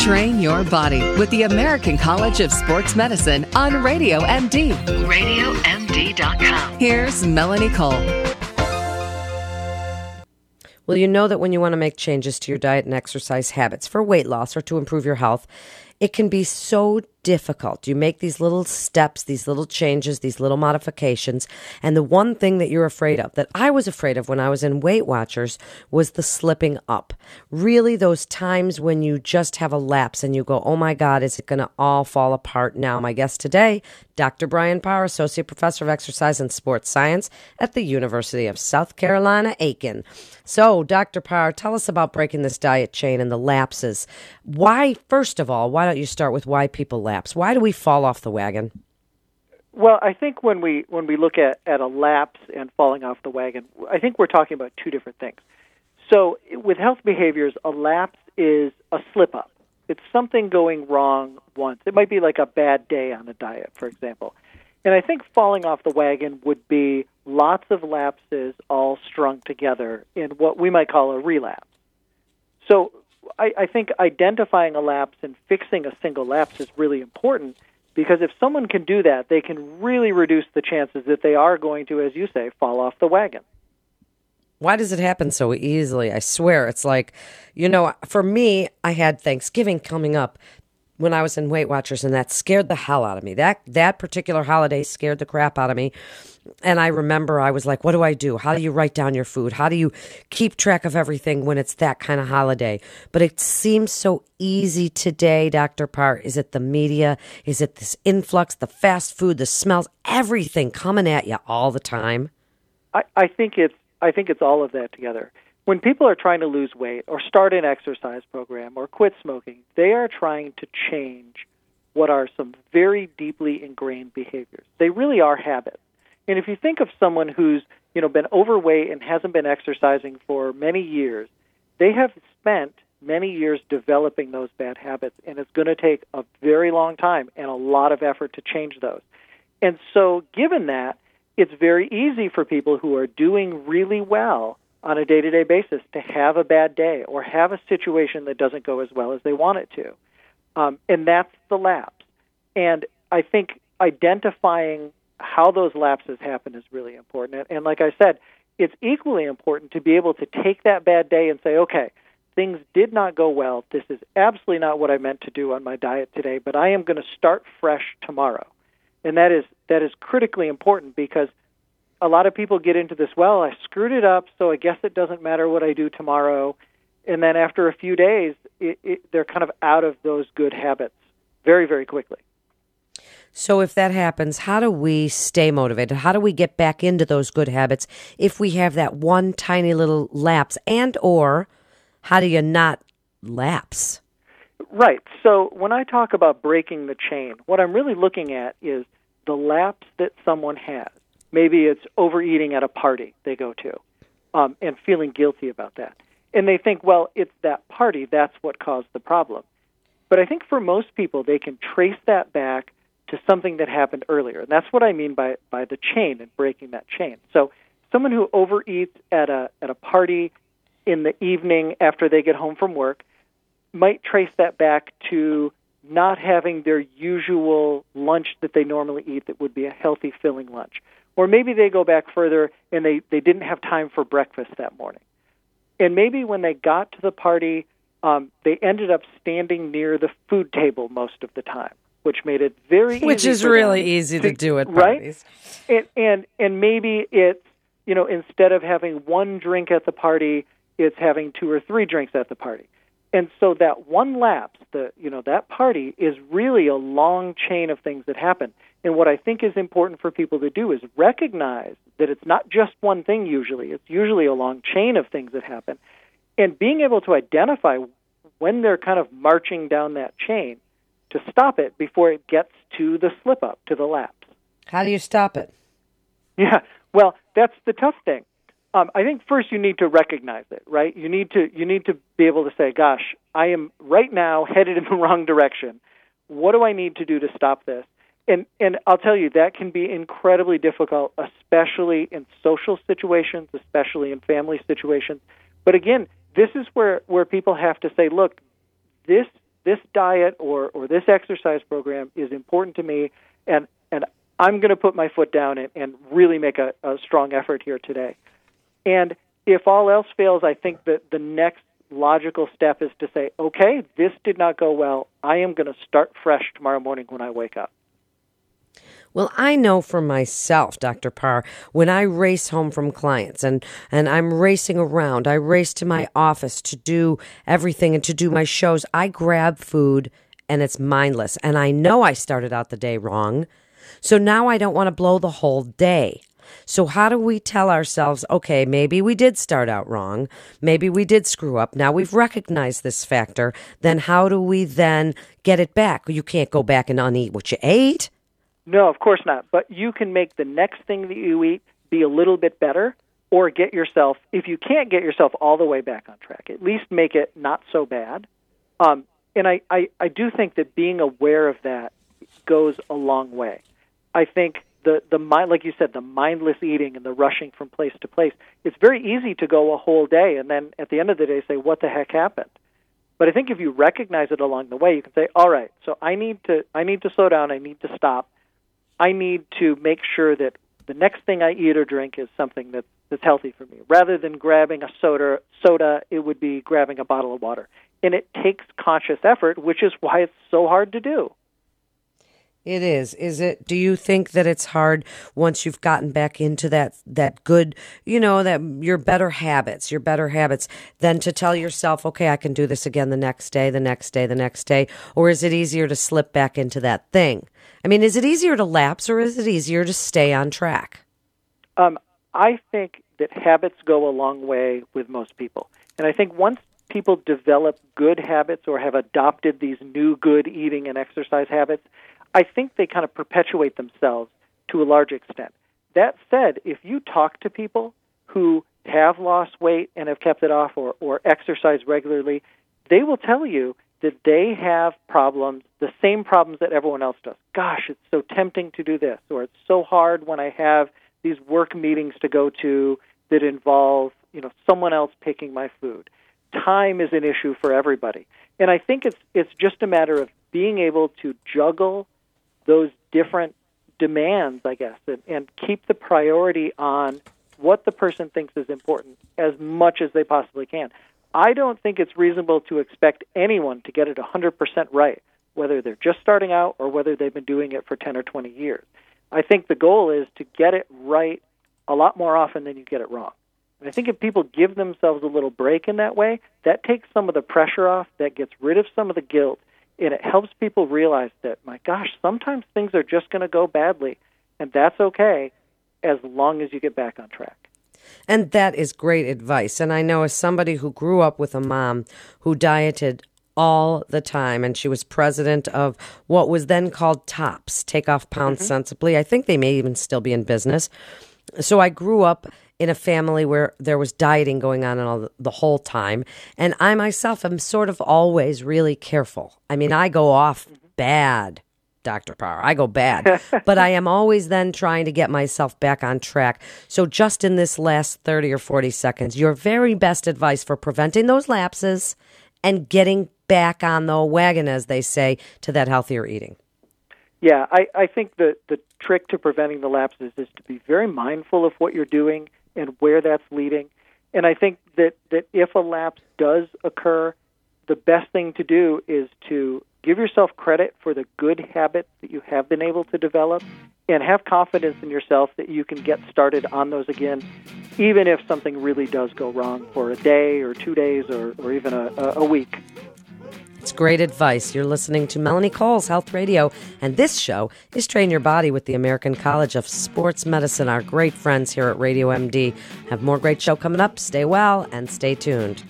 Train your body with the American College of Sports Medicine on Radio MD. RadioMD.com. Here's Melanie Cole. Well, you know that when you want to make changes to your diet and exercise habits for weight loss or to improve your health, it can be so difficult. You make these little steps, these little changes, these little modifications. And the one thing that you're afraid of, that I was afraid of when I was in Weight Watchers, was the slipping up. Really, those times when you just have a lapse and you go, oh my God, is it going to all fall apart now? My guest today, Dr. Brian Parr, Associate Professor of Exercise and Sports Science at the University of South Carolina, Aiken. So, Dr. Parr, tell us about breaking this diet chain and the lapses. Why, first of all, why don't you start with why people lapse? Why do we fall off the wagon? Well, I think when we when we look at, at a lapse and falling off the wagon, I think we're talking about two different things. So, with health behaviors, a lapse is a slip up. It's something going wrong once. It might be like a bad day on a diet, for example. And I think falling off the wagon would be lots of lapses all strung together in what we might call a relapse. So I, I think identifying a lapse and fixing a single lapse is really important because if someone can do that, they can really reduce the chances that they are going to, as you say, fall off the wagon. Why does it happen so easily? I swear. It's like, you know, for me, I had Thanksgiving coming up when I was in Weight Watchers, and that scared the hell out of me. That that particular holiday scared the crap out of me. And I remember I was like, "What do I do? How do you write down your food? How do you keep track of everything when it's that kind of holiday?" But it seems so easy today, Doctor Parr. Is it the media? Is it this influx, the fast food, the smells, everything coming at you all the time? I, I think it's I think it's all of that together when people are trying to lose weight or start an exercise program or quit smoking, they are trying to change what are some very deeply ingrained behaviors. They really are habits. And if you think of someone who's, you know, been overweight and hasn't been exercising for many years, they have spent many years developing those bad habits and it's going to take a very long time and a lot of effort to change those. And so given that, it's very easy for people who are doing really well on a day to day basis to have a bad day or have a situation that doesn't go as well as they want it to. Um, and that's the lapse. And I think identifying how those lapses happen is really important. And, like I said, it's equally important to be able to take that bad day and say, okay, things did not go well. This is absolutely not what I meant to do on my diet today, but I am going to start fresh tomorrow. And that is that is critically important because a lot of people get into this, well, I screwed it up, so I guess it doesn't matter what I do tomorrow. And then after a few days, it, it, they're kind of out of those good habits very, very quickly. So if that happens, how do we stay motivated? How do we get back into those good habits if we have that one tiny little lapse and or how do you not lapse? Right. So when I talk about breaking the chain, what I'm really looking at is the lapse that someone has. Maybe it's overeating at a party they go to um, and feeling guilty about that. And they think, well, it's that party, that's what caused the problem. But I think for most people, they can trace that back to something that happened earlier. And that's what I mean by, by the chain and breaking that chain. So someone who overeats at a, at a party in the evening after they get home from work might trace that back to not having their usual lunch that they normally eat that would be a healthy, filling lunch. Or maybe they go back further and they, they didn't have time for breakfast that morning. And maybe when they got to the party, um, they ended up standing near the food table most of the time, which made it very which is really easy to, to, do at parties. Right? And, and and maybe it's you know instead of having one drink at the party, it's having two or three drinks at the party. And so that one lapse, the you know that party is really a long chain of things that happen. And what I think is important for people to do is recognize that it's not just one thing usually, it's usually a long chain of things that happen. And being able to identify when they're kind of marching down that chain to stop it before it gets to the slip up, to the lapse. How do you stop it? Yeah, well, that's the tough thing. Um, I think first you need to recognize it, right? You need to you need to be able to say, "Gosh, I am right now headed in the wrong direction. What do I need to do to stop this?" and and I'll tell you that can be incredibly difficult, especially in social situations, especially in family situations. But again, this is where where people have to say, look, this this diet or or this exercise program is important to me, and and I'm going to put my foot down and, and really make a, a strong effort here today. And if all else fails, I think that the next logical step is to say, okay, this did not go well. I am going to start fresh tomorrow morning when I wake up. Well, I know for myself, Dr. Parr, when I race home from clients and, and I'm racing around, I race to my office to do everything and to do my shows, I grab food and it's mindless. And I know I started out the day wrong. So now I don't want to blow the whole day. So, how do we tell ourselves, okay, maybe we did start out wrong. Maybe we did screw up. Now we've recognized this factor. Then, how do we then get it back? You can't go back and uneat what you ate. No, of course not. But you can make the next thing that you eat be a little bit better or get yourself, if you can't get yourself all the way back on track, at least make it not so bad. Um, and I, I, I do think that being aware of that goes a long way. I think the the mind, like you said, the mindless eating and the rushing from place to place. It's very easy to go a whole day and then at the end of the day say, "What the heck happened?" But I think if you recognize it along the way, you can say, "All right, so I need to I need to slow down. I need to stop. I need to make sure that the next thing I eat or drink is something that that's healthy for me. Rather than grabbing a soda, soda, it would be grabbing a bottle of water. And it takes conscious effort, which is why it's so hard to do. It is. Is it do you think that it's hard once you've gotten back into that that good, you know, that your better habits, your better habits, then to tell yourself, okay, I can do this again the next day, the next day, the next day, or is it easier to slip back into that thing? I mean, is it easier to lapse or is it easier to stay on track? Um, I think that habits go a long way with most people. And I think once people develop good habits or have adopted these new good eating and exercise habits, I think they kind of perpetuate themselves to a large extent. That said, if you talk to people who have lost weight and have kept it off or, or exercise regularly, they will tell you that they have problems, the same problems that everyone else does. Gosh, it's so tempting to do this, or it's so hard when I have these work meetings to go to that involve, you know, someone else picking my food. Time is an issue for everybody. And I think it's it's just a matter of being able to juggle those different demands, I guess, and, and keep the priority on what the person thinks is important as much as they possibly can. I don't think it's reasonable to expect anyone to get it 100% right, whether they're just starting out or whether they've been doing it for 10 or 20 years. I think the goal is to get it right a lot more often than you get it wrong. And I think if people give themselves a little break in that way, that takes some of the pressure off, that gets rid of some of the guilt, and it helps people realize that my gosh sometimes things are just going to go badly and that's okay as long as you get back on track. And that is great advice. And i know as somebody who grew up with a mom who dieted all the time and she was president of what was then called tops take off pounds mm-hmm. sensibly. I think they may even still be in business so i grew up in a family where there was dieting going on all the, the whole time. And I myself am sort of always really careful. I mean, I go off bad. Dr. Parr. I go bad, but I am always then trying to get myself back on track. So, just in this last 30 or 40 seconds, your very best advice for preventing those lapses and getting back on the wagon, as they say, to that healthier eating. Yeah, I, I think the, the trick to preventing the lapses is to be very mindful of what you're doing and where that's leading. And I think that, that if a lapse does occur, the best thing to do is to give yourself credit for the good habits that you have been able to develop and have confidence in yourself that you can get started on those again, even if something really does go wrong for a day or two days or, or even a, a week. Great advice. You're listening to Melanie Cole's Health Radio, and this show is Train Your Body with the American College of Sports Medicine. Our great friends here at Radio MD have more great show coming up. Stay well and stay tuned.